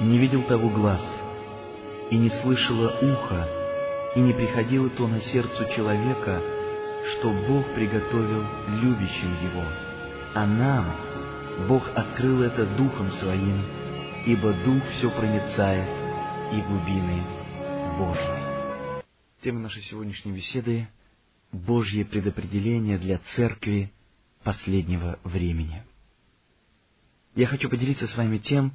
не видел того глаз, и не слышало ухо, и не приходило то на сердце человека, что Бог приготовил любящим его. А нам Бог открыл это Духом Своим, ибо Дух все проницает и глубины Божьей. Тема нашей сегодняшней беседы — Божье предопределение для Церкви последнего времени. Я хочу поделиться с вами тем,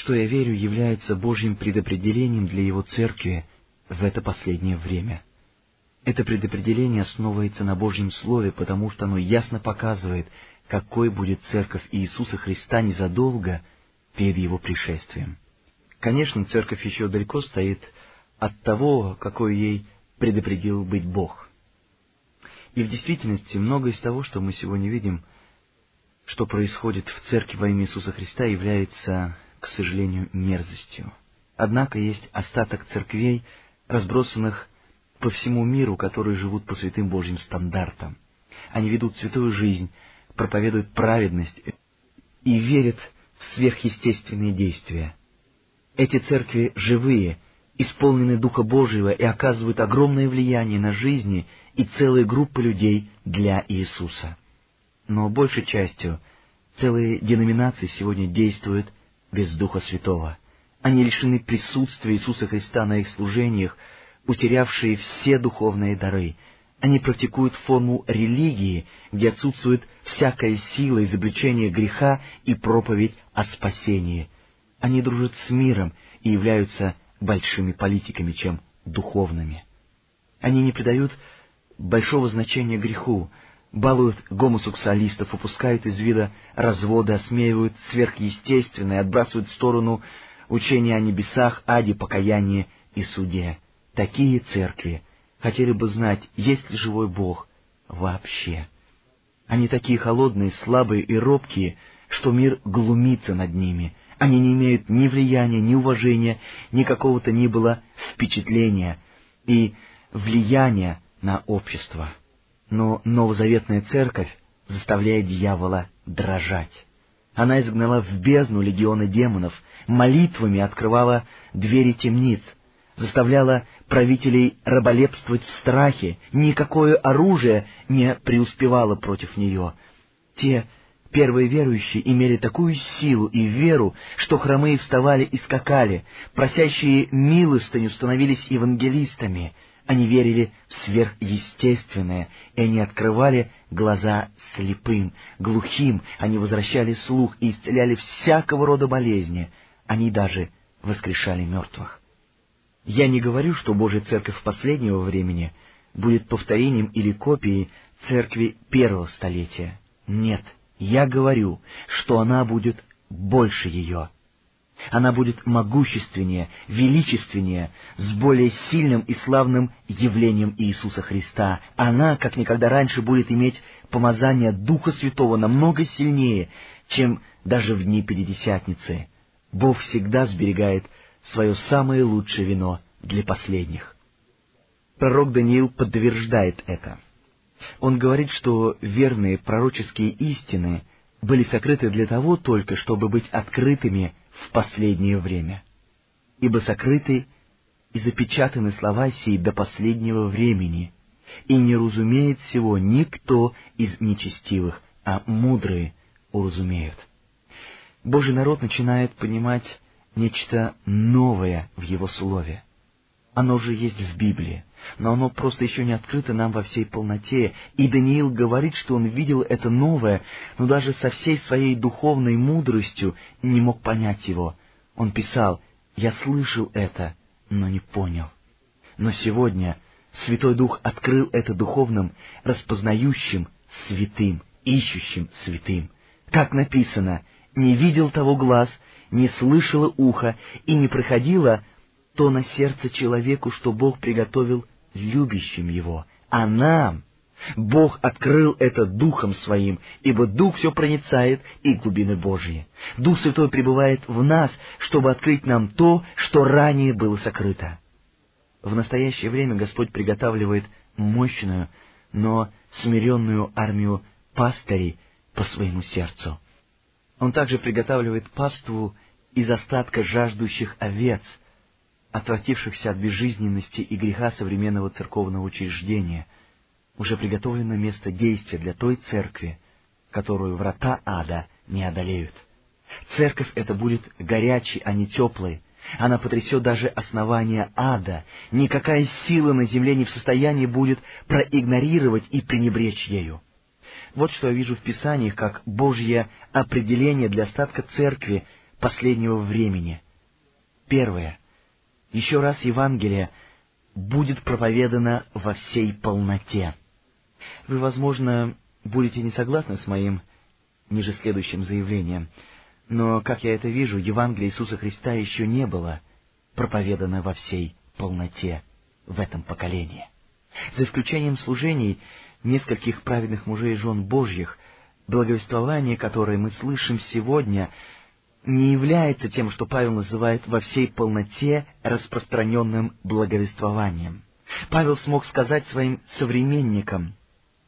что я верю является Божьим предопределением для Его Церкви в это последнее время. Это предопределение основывается на Божьем Слове, потому что оно ясно показывает, какой будет Церковь Иисуса Христа незадолго перед Его пришествием. Конечно, Церковь еще далеко стоит от того, какой ей предопределил быть Бог. И в действительности многое из того, что мы сегодня видим, что происходит в Церкви во имя Иисуса Христа, является к сожалению, мерзостью. Однако есть остаток церквей, разбросанных по всему миру, которые живут по святым Божьим стандартам. Они ведут святую жизнь, проповедуют праведность и верят в сверхъестественные действия. Эти церкви живые, исполнены Духа Божьего и оказывают огромное влияние на жизни и целые группы людей для Иисуса. Но большей частью целые деноминации сегодня действуют без Духа Святого. Они лишены присутствия Иисуса Христа на их служениях, утерявшие все духовные дары. Они практикуют форму религии, где отсутствует всякая сила изобличения греха и проповедь о спасении. Они дружат с миром и являются большими политиками, чем духовными. Они не придают большого значения греху, балуют гомосексуалистов, упускают из вида разводы, осмеивают сверхъестественное, отбрасывают в сторону учения о небесах, аде, покаянии и суде. Такие церкви хотели бы знать, есть ли живой Бог вообще. Они такие холодные, слабые и робкие, что мир глумится над ними. Они не имеют ни влияния, ни уважения, ни какого-то ни было впечатления и влияния на общество но новозаветная церковь заставляет дьявола дрожать. Она изгнала в бездну легионы демонов, молитвами открывала двери темниц, заставляла правителей раболепствовать в страхе, никакое оружие не преуспевало против нее. Те первые верующие имели такую силу и веру, что хромые вставали и скакали, просящие милостыню становились евангелистами — они верили в сверхъестественное, и они открывали глаза слепым, глухим, они возвращали слух и исцеляли всякого рода болезни. Они даже воскрешали мертвых. Я не говорю, что Божья Церковь последнего времени будет повторением или копией Церкви первого столетия. Нет, я говорю, что она будет больше ее. Она будет могущественнее, величественнее, с более сильным и славным явлением Иисуса Христа. Она, как никогда раньше, будет иметь помазание Духа Святого намного сильнее, чем даже в дни Пятидесятницы. Бог всегда сберегает свое самое лучшее вино для последних. Пророк Даниил подтверждает это. Он говорит, что верные пророческие истины были сокрыты для того только, чтобы быть открытыми в последнее время. Ибо сокрыты и запечатаны слова сии до последнего времени, и не разумеет всего никто из нечестивых, а мудрые уразумеют. Божий народ начинает понимать нечто новое в Его Слове. Оно же есть в Библии, но оно просто еще не открыто нам во всей полноте, и Даниил говорит, что он видел это новое, но даже со всей своей духовной мудростью не мог понять его. Он писал, «Я слышал это, но не понял». Но сегодня Святой Дух открыл это духовным, распознающим святым, ищущим святым. Как написано, «Не видел того глаз, не слышало ухо, и не проходило то на сердце человеку, что Бог приготовил любящим Его, а нам Бог открыл это Духом Своим, ибо Дух все проницает и глубины Божьи. Дух Святой пребывает в нас, чтобы открыть нам то, что ранее было сокрыто. В настоящее время Господь приготавливает мощную, но смиренную армию пастырей по своему сердцу. Он также приготавливает паству из остатка жаждущих овец, отвратившихся от безжизненности и греха современного церковного учреждения, уже приготовлено место действия для той церкви, которую врата ада не одолеют. Церковь эта будет горячей, а не теплой. Она потрясет даже основания ада. Никакая сила на земле не в состоянии будет проигнорировать и пренебречь ею. Вот что я вижу в Писаниях как Божье определение для остатка церкви последнего времени. Первое. Еще раз Евангелие будет проповедано во всей полноте. Вы, возможно, будете не согласны с моим ниже следующим заявлением, но, как я это вижу, Евангелие Иисуса Христа еще не было проповедано во всей полноте в этом поколении. За исключением служений нескольких праведных мужей и жен Божьих, благовествование, которое мы слышим сегодня, не является тем, что Павел называет во всей полноте распространенным благовествованием. Павел смог сказать своим современникам,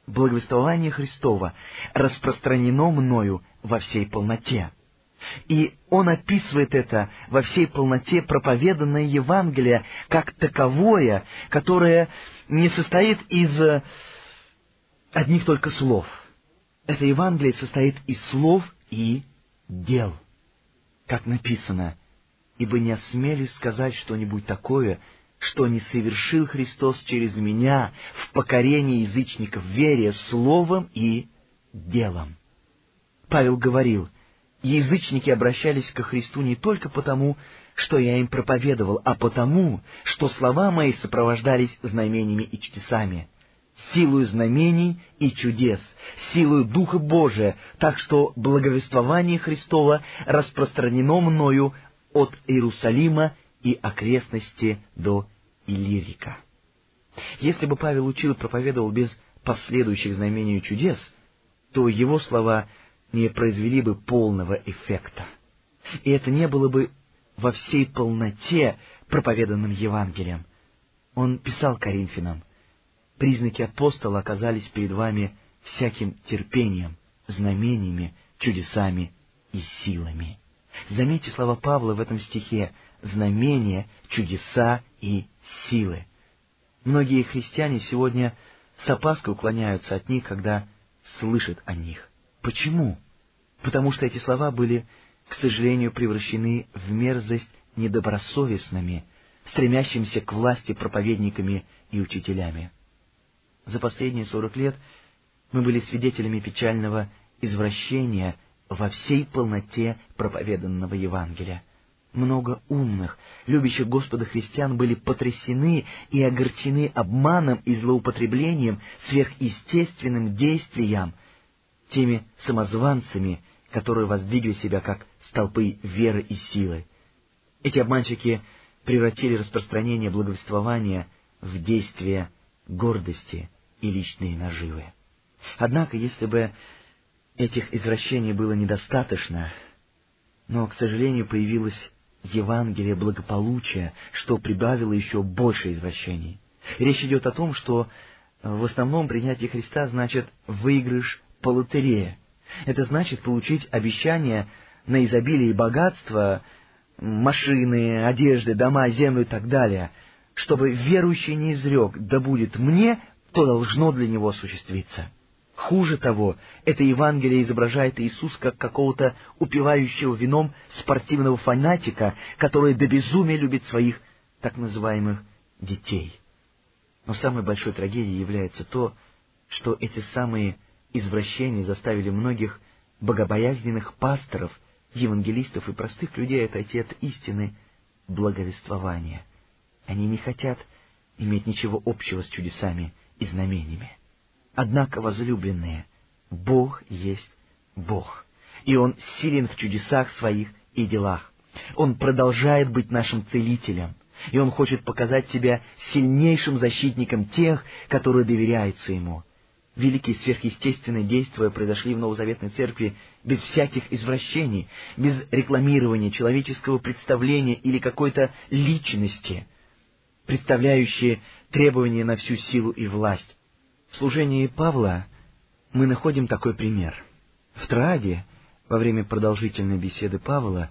«Благовествование Христова распространено мною во всей полноте». И он описывает это во всей полноте проповеданное Евангелие как таковое, которое не состоит из одних только слов. Это Евангелие состоит из слов и дел. Как написано, «Ибо не осмелюсь сказать что-нибудь такое, что не совершил Христос через меня в покорении язычников вере словом и делом». Павел говорил, язычники обращались ко Христу не только потому, что я им проповедовал, а потому, что слова мои сопровождались знамениями и чудесами силою знамений и чудес, силою Духа Божия, так что благовествование Христова распространено мною от Иерусалима и окрестности до Иллирика. Если бы Павел учил и проповедовал без последующих знамений и чудес, то его слова не произвели бы полного эффекта. И это не было бы во всей полноте проповеданным Евангелием. Он писал Коринфянам — признаки апостола оказались перед вами всяким терпением, знамениями, чудесами и силами. Заметьте слова Павла в этом стихе «знамения, чудеса и силы». Многие христиане сегодня с опаской уклоняются от них, когда слышат о них. Почему? Потому что эти слова были, к сожалению, превращены в мерзость недобросовестными, стремящимся к власти проповедниками и учителями. За последние сорок лет мы были свидетелями печального извращения во всей полноте проповеданного Евангелия. Много умных, любящих Господа христиан были потрясены и огорчены обманом и злоупотреблением сверхъестественным действиям, теми самозванцами, которые воздвигли себя как столпы веры и силы. Эти обманщики превратили распространение благовествования в действие гордости и личные наживы. Однако, если бы этих извращений было недостаточно, но, к сожалению, появилось Евангелие благополучия, что прибавило еще больше извращений. Речь идет о том, что в основном принятие Христа значит выигрыш по лотерее. Это значит получить обещание на изобилие и богатство, машины, одежды, дома, землю и так далее, чтобы верующий не изрек, да будет мне то должно для него осуществиться. Хуже того, это Евангелие изображает Иисус как какого-то упивающего вином спортивного фанатика, который до безумия любит своих так называемых детей. Но самой большой трагедией является то, что эти самые извращения заставили многих богобоязненных пасторов, евангелистов и простых людей отойти от истины благовествования. Они не хотят иметь ничего общего с чудесами и знамениями. Однако, возлюбленные, Бог есть Бог, и Он силен в чудесах своих и делах. Он продолжает быть нашим целителем, и Он хочет показать себя сильнейшим защитником тех, которые доверяются Ему. Великие сверхъестественные действия произошли в Новозаветной Церкви без всяких извращений, без рекламирования человеческого представления или какой-то личности, представляющие требования на всю силу и власть. В служении Павла мы находим такой пример. В Трааде, во время продолжительной беседы Павла,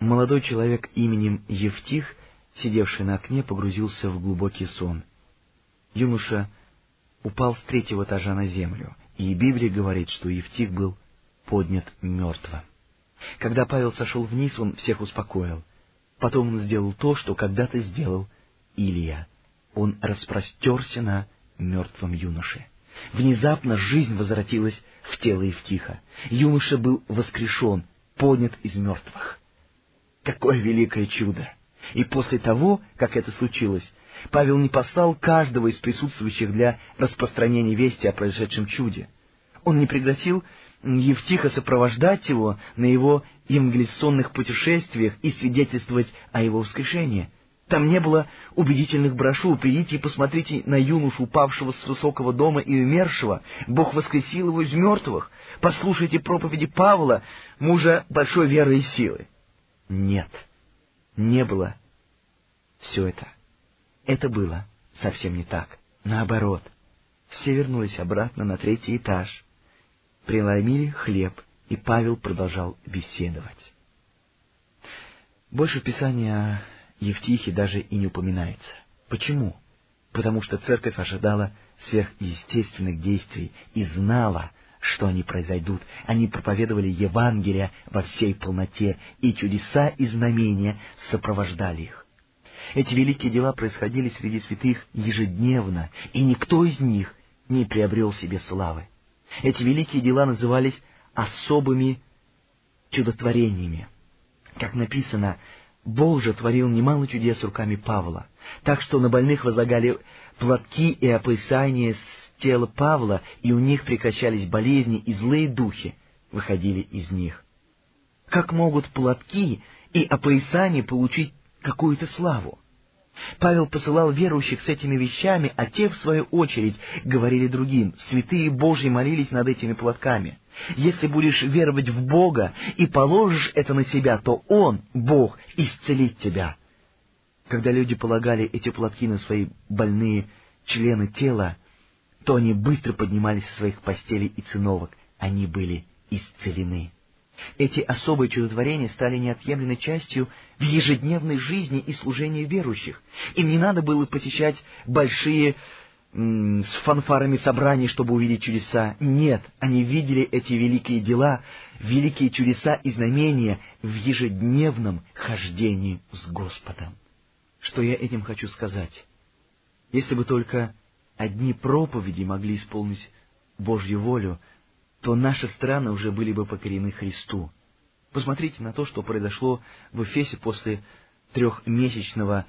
молодой человек именем Евтих, сидевший на окне, погрузился в глубокий сон. Юноша упал с третьего этажа на землю, и Библия говорит, что Евтих был поднят мертвым. Когда Павел сошел вниз, он всех успокоил. Потом он сделал то, что когда-то сделал Илия. Он распростерся на мертвом юноше. Внезапно жизнь возвратилась в тело Евтиха. Юноша был воскрешен, поднят из мертвых. Какое великое чудо! И после того, как это случилось, Павел не послал каждого из присутствующих для распространения вести о произошедшем чуде. Он не пригласил Евтиха сопровождать его на его евангелиционных путешествиях и свидетельствовать о его воскрешении. Там не было убедительных брошюр. Придите и посмотрите на юношу, упавшего с высокого дома и умершего. Бог воскресил его из мертвых. Послушайте проповеди Павла, мужа большой веры и силы. Нет, не было все это. Это было совсем не так. Наоборот, все вернулись обратно на третий этаж, преломили хлеб, и Павел продолжал беседовать. Больше Писания о Евтихе даже и не упоминается. Почему? Потому что церковь ожидала сверхъестественных действий и знала, что они произойдут. Они проповедовали Евангелие во всей полноте, и чудеса и знамения сопровождали их. Эти великие дела происходили среди святых ежедневно, и никто из них не приобрел себе славы. Эти великие дела назывались особыми чудотворениями. Как написано, Бог же творил немало чудес руками Павла, так что на больных возлагали платки и описания с тела Павла, и у них прекращались болезни, и злые духи выходили из них. Как могут платки и опоясания получить какую-то славу. Павел посылал верующих с этими вещами, а те, в свою очередь, говорили другим. Святые Божьи молились над этими платками. Если будешь веровать в Бога и положишь это на себя, то Он, Бог, исцелит тебя. Когда люди полагали эти платки на свои больные члены тела, то они быстро поднимались с своих постелей и циновок. Они были исцелены. Эти особые чудотворения стали неотъемлемой частью в ежедневной жизни и служении верующих. Им не надо было посещать большие с фанфарами собраний, чтобы увидеть чудеса. Нет, они видели эти великие дела, великие чудеса и знамения в ежедневном хождении с Господом. Что я этим хочу сказать? Если бы только одни проповеди могли исполнить Божью волю, то наши страны уже были бы покорены Христу. Посмотрите на то, что произошло в Эфесе после трехмесячного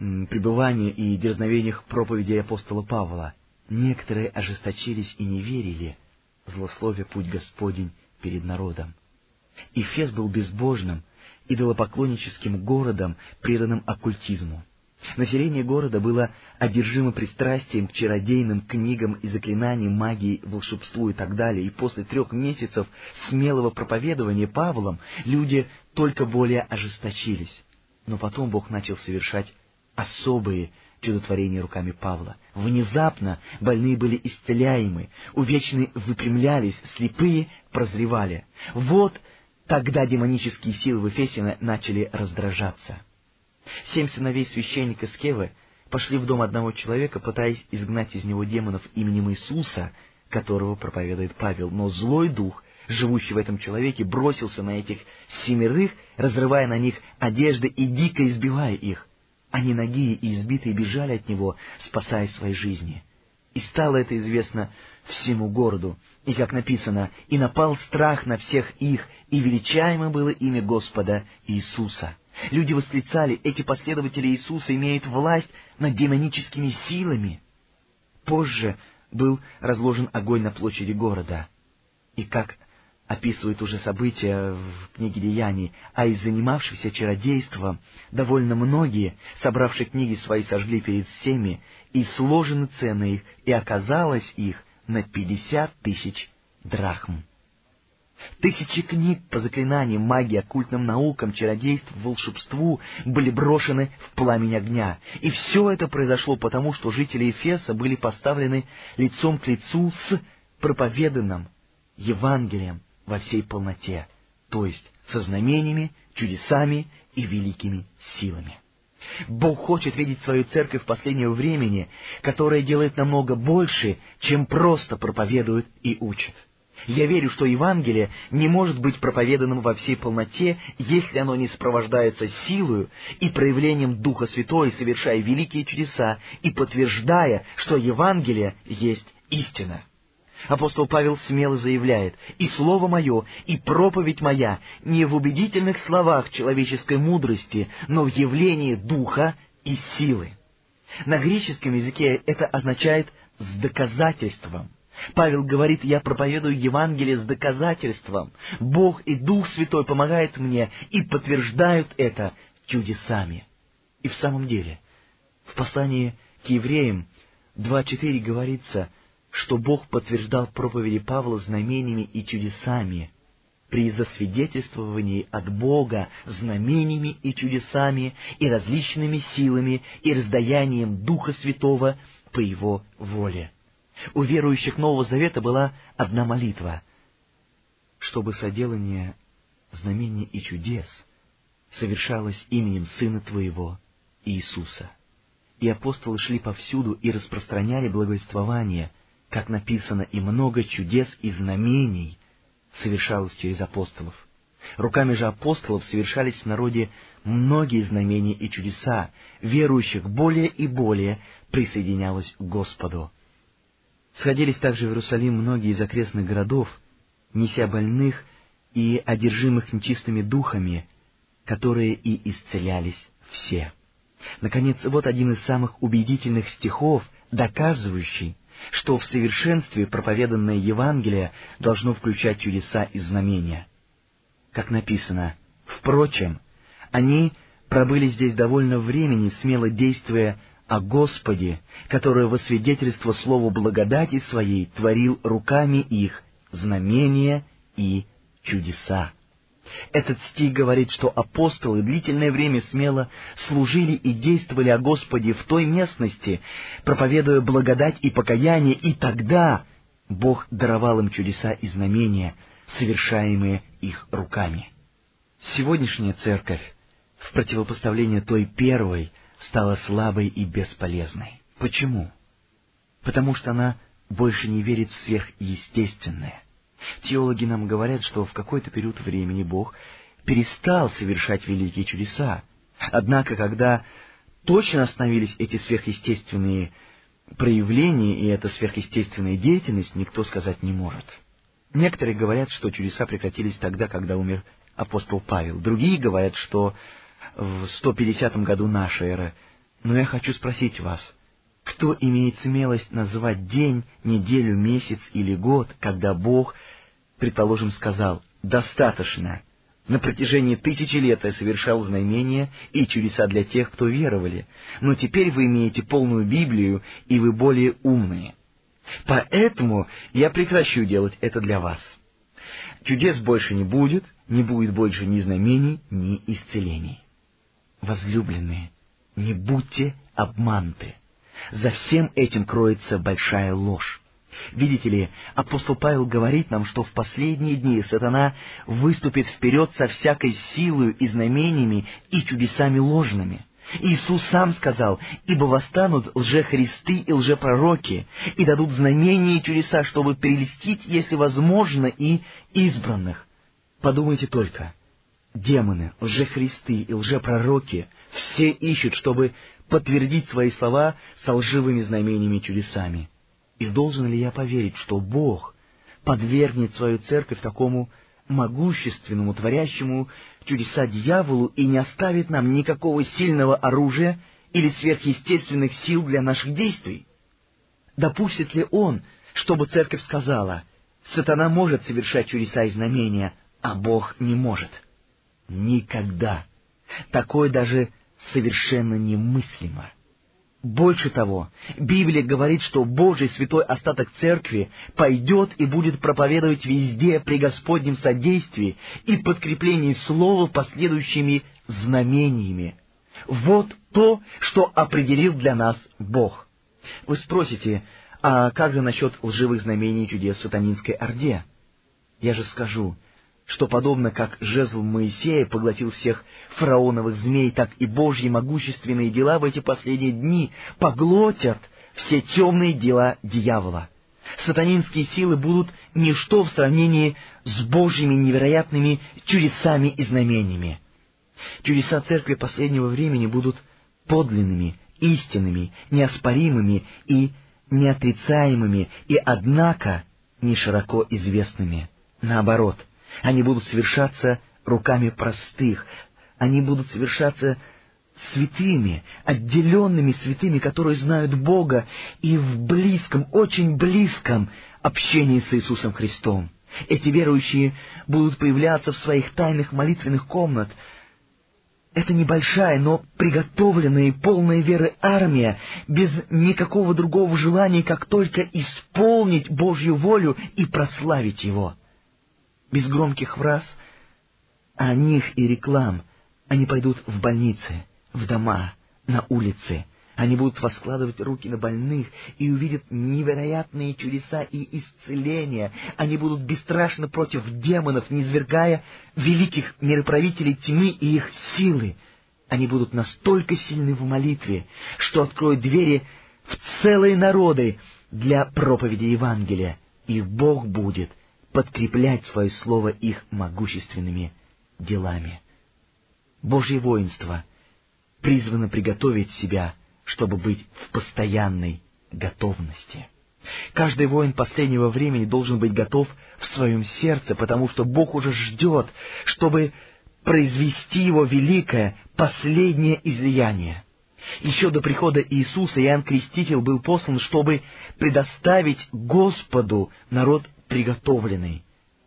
пребывания и дерзновениях проповеди апостола Павла. Некоторые ожесточились и не верили, злословия путь Господень перед народом. Эфес был безбожным, идолопоклонническим городом, преданным оккультизму. Население города было одержимо пристрастием к чародейным книгам и заклинаниям, магии, волшебству и так далее, и после трех месяцев смелого проповедования Павлом люди только более ожесточились. Но потом Бог начал совершать особые чудотворения руками Павла. Внезапно больные были исцеляемы, увечные выпрямлялись, слепые прозревали. Вот тогда демонические силы в Эфесе начали раздражаться. Семь сыновей священника Скевы пошли в дом одного человека, пытаясь изгнать из него демонов именем Иисуса, которого проповедует Павел. Но злой дух, живущий в этом человеке, бросился на этих семерых, разрывая на них одежды и дико избивая их. Они ноги и избитые бежали от него, спасая свои жизни. И стало это известно всему городу, и, как написано, «И напал страх на всех их, и величаемо было имя Господа Иисуса». Люди восклицали, эти последователи Иисуса имеют власть над демоническими силами. Позже был разложен огонь на площади города. И как описывают уже события в книге Деяний, а из занимавшихся чародейством довольно многие, собравшие книги свои, сожгли перед всеми, и сложены цены их, и оказалось их на пятьдесят тысяч драхм. Тысячи книг по заклинаниям, магии, оккультным наукам, чародейству, волшебству были брошены в пламень огня. И все это произошло потому, что жители Эфеса были поставлены лицом к лицу с проповеданным Евангелием во всей полноте, то есть со знамениями, чудесами и великими силами. Бог хочет видеть свою церковь в последнее времени, которая делает намного больше, чем просто проповедует и учит. Я верю, что Евангелие не может быть проповеданным во всей полноте, если оно не сопровождается силою и проявлением Духа Святого, совершая великие чудеса и подтверждая, что Евангелие есть истина. Апостол Павел смело заявляет, «И слово мое, и проповедь моя не в убедительных словах человеческой мудрости, но в явлении духа и силы». На греческом языке это означает «с доказательством». Павел говорит, я проповедую Евангелие с доказательством. Бог и Дух Святой помогают мне и подтверждают это чудесами. И в самом деле, в послании к евреям 2.4 говорится, что Бог подтверждал проповеди Павла знамениями и чудесами, при засвидетельствовании от Бога знамениями и чудесами и различными силами и раздаянием Духа Святого по Его воле. У верующих Нового Завета была одна молитва, чтобы соделание знамений и чудес совершалось именем Сына Твоего, Иисуса. И апостолы шли повсюду и распространяли благовествование, как написано, и много чудес и знамений совершалось через апостолов. Руками же апостолов совершались в народе многие знамения и чудеса, верующих более и более присоединялось к Господу. Сходились также в Иерусалим многие из окрестных городов, неся больных и одержимых нечистыми духами, которые и исцелялись все. Наконец, вот один из самых убедительных стихов, доказывающий, что в совершенстве проповеданное Евангелие должно включать чудеса и знамения. Как написано, «Впрочем, они пробыли здесь довольно времени, смело действуя о Господе, который во свидетельство Слову благодати Своей творил руками их знамения и чудеса. Этот стих говорит, что апостолы длительное время смело служили и действовали о Господе в той местности, проповедуя благодать и покаяние, и тогда Бог даровал им чудеса и знамения, совершаемые их руками. Сегодняшняя церковь, в противопоставление той первой, стала слабой и бесполезной. Почему? Потому что она больше не верит в сверхъестественное. Теологи нам говорят, что в какой-то период времени Бог перестал совершать великие чудеса. Однако, когда точно остановились эти сверхъестественные проявления и эта сверхъестественная деятельность, никто сказать не может. Некоторые говорят, что чудеса прекратились тогда, когда умер апостол Павел. Другие говорят, что в 150 году нашей эры. Но я хочу спросить вас, кто имеет смелость называть день, неделю, месяц или год, когда Бог, предположим, сказал «достаточно», на протяжении тысячи лет я совершал знамения и чудеса для тех, кто веровали, но теперь вы имеете полную Библию, и вы более умные. Поэтому я прекращу делать это для вас. Чудес больше не будет, не будет больше ни знамений, ни исцелений. Возлюбленные, не будьте обмануты. За всем этим кроется большая ложь. Видите ли, апостол Павел говорит нам, что в последние дни сатана выступит вперед со всякой силою и знамениями и чудесами ложными. Иисус сам сказал, «Ибо восстанут лжехристы и лжепророки, и дадут знамения и чудеса, чтобы прелестить, если возможно, и избранных». Подумайте только, демоны, лжехристы и лжепророки все ищут, чтобы подтвердить свои слова со лживыми знамениями и чудесами. И должен ли я поверить, что Бог подвергнет свою церковь такому могущественному, творящему чудеса дьяволу и не оставит нам никакого сильного оружия или сверхъестественных сил для наших действий? Допустит ли Он, чтобы церковь сказала, «Сатана может совершать чудеса и знамения, а Бог не может»? Никогда. Такое даже совершенно немыслимо. Больше того, Библия говорит, что Божий святой остаток церкви пойдет и будет проповедовать везде при Господнем содействии и подкреплении слова последующими знамениями. Вот то, что определил для нас Бог. Вы спросите, а как же насчет лживых знамений и чудес в сатанинской орде? Я же скажу, что подобно как жезл Моисея поглотил всех фараоновых змей, так и Божьи могущественные дела в эти последние дни поглотят все темные дела дьявола. Сатанинские силы будут ничто в сравнении с Божьими невероятными чудесами и знамениями. Чудеса церкви последнего времени будут подлинными, истинными, неоспоримыми и неотрицаемыми, и, однако, не широко известными. Наоборот, они будут совершаться руками простых, они будут совершаться святыми, отделенными святыми, которые знают Бога и в близком, очень близком общении с Иисусом Христом. Эти верующие будут появляться в своих тайных молитвенных комнатах, это небольшая, но приготовленная и полная веры армия, без никакого другого желания, как только исполнить Божью волю и прославить Его. Без громких фраз о них и реклам они пойдут в больницы, в дома, на улицы, они будут воскладывать руки на больных и увидят невероятные чудеса и исцеления. Они будут бесстрашны против демонов, низвергая великих мироправителей тьмы и их силы. Они будут настолько сильны в молитве, что откроют двери в целые народы для проповеди Евангелия, и Бог будет подкреплять свое слово их могущественными делами. Божье воинство призвано приготовить себя чтобы быть в постоянной готовности. Каждый воин последнего времени должен быть готов в своем сердце, потому что Бог уже ждет, чтобы произвести его великое, последнее излияние. Еще до прихода Иисуса Иоанн Креститель был послан, чтобы предоставить Господу народ приготовленный,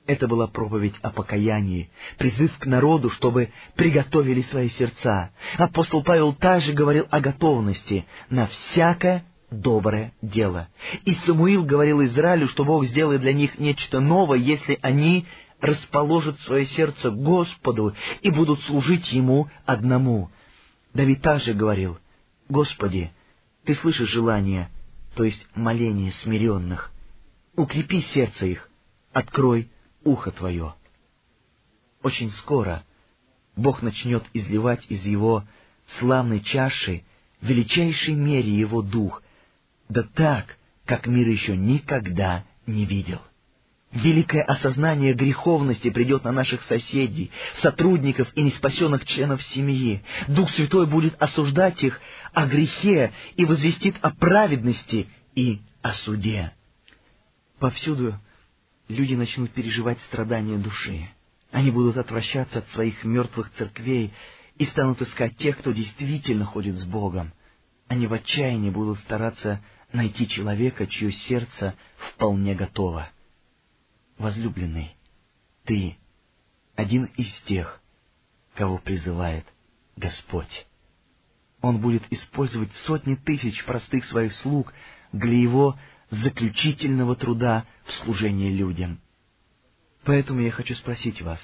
это была проповедь о покаянии, призыв к народу, чтобы приготовили свои сердца. Апостол Павел также говорил о готовности на всякое доброе дело. И Самуил говорил Израилю, что Бог сделает для них нечто новое, если они расположат свое сердце Господу и будут служить Ему одному. Давид также говорил, «Господи, Ты слышишь желание, то есть моление смиренных. Укрепи сердце их, открой ухо твое. Очень скоро Бог начнет изливать из его славной чаши величайшей мере его дух, да так, как мир еще никогда не видел. Великое осознание греховности придет на наших соседей, сотрудников и неспасенных членов семьи. Дух Святой будет осуждать их о грехе и возвестит о праведности и о суде. Повсюду люди начнут переживать страдания души. Они будут отвращаться от своих мертвых церквей и станут искать тех, кто действительно ходит с Богом. Они в отчаянии будут стараться найти человека, чье сердце вполне готово. Возлюбленный, ты один из тех, кого призывает Господь. Он будет использовать сотни тысяч простых своих слуг для Его заключительного труда в служении людям. Поэтому я хочу спросить вас,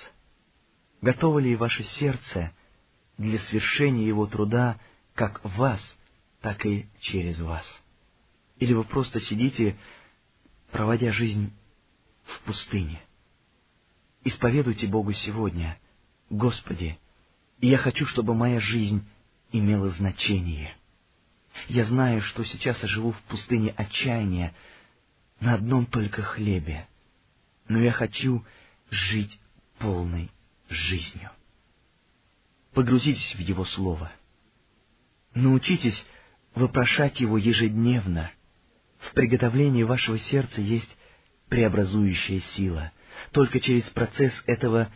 готово ли ваше сердце для свершения его труда как вас, так и через вас? Или вы просто сидите, проводя жизнь в пустыне? Исповедуйте Богу сегодня, Господи, я хочу, чтобы моя жизнь имела значение. Я знаю, что сейчас я живу в пустыне отчаяния на одном только хлебе, но я хочу жить полной жизнью. Погрузитесь в Его Слово. Научитесь вопрошать Его ежедневно. В приготовлении вашего сердца есть преобразующая сила. Только через процесс этого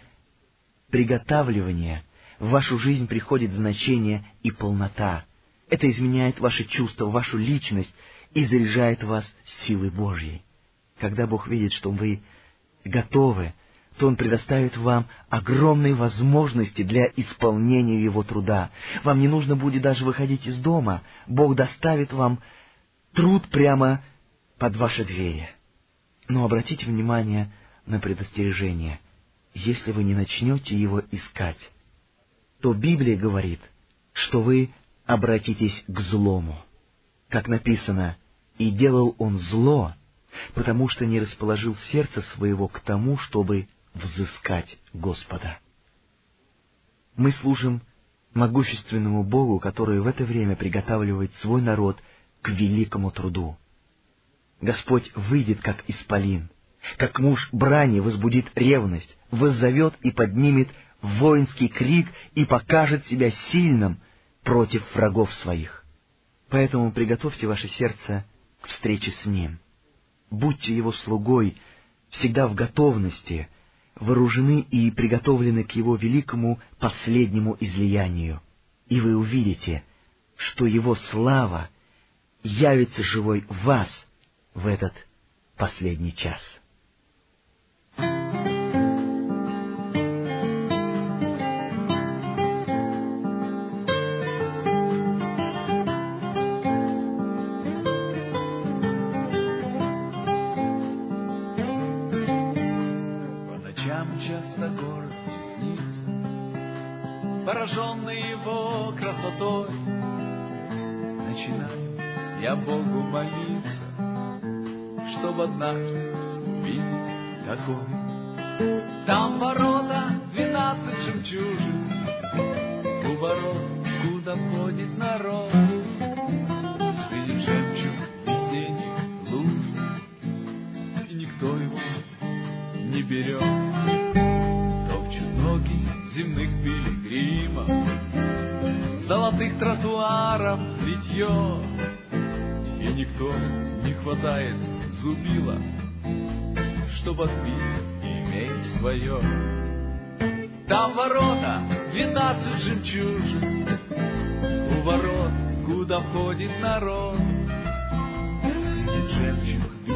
приготавливания в вашу жизнь приходит значение и полнота, это изменяет ваши чувства, вашу личность и заряжает вас силой Божьей. Когда Бог видит, что вы готовы, то Он предоставит вам огромные возможности для исполнения Его труда. Вам не нужно будет даже выходить из дома. Бог доставит вам труд прямо под ваши двери. Но обратите внимание на предостережение. Если вы не начнете его искать, то Библия говорит, что вы обратитесь к злому. Как написано, «И делал он зло, потому что не расположил сердце своего к тому, чтобы взыскать Господа. Мы служим могущественному Богу, который в это время приготавливает свой народ к великому труду. Господь выйдет, как исполин, как муж брани возбудит ревность, воззовет и поднимет воинский крик и покажет себя сильным против врагов своих. Поэтому приготовьте ваше сердце к встрече с Ним. Будьте Его слугой, всегда в готовности, вооружены и приготовлены к Его великому последнему излиянию. И вы увидите, что Его слава явится живой в вас в этот последний час. Литье, И никто не хватает зубила, Чтоб отбить и иметь свое. Там ворота, двенадцать жемчужин, У ворот, куда входит народ, Среди жемчуг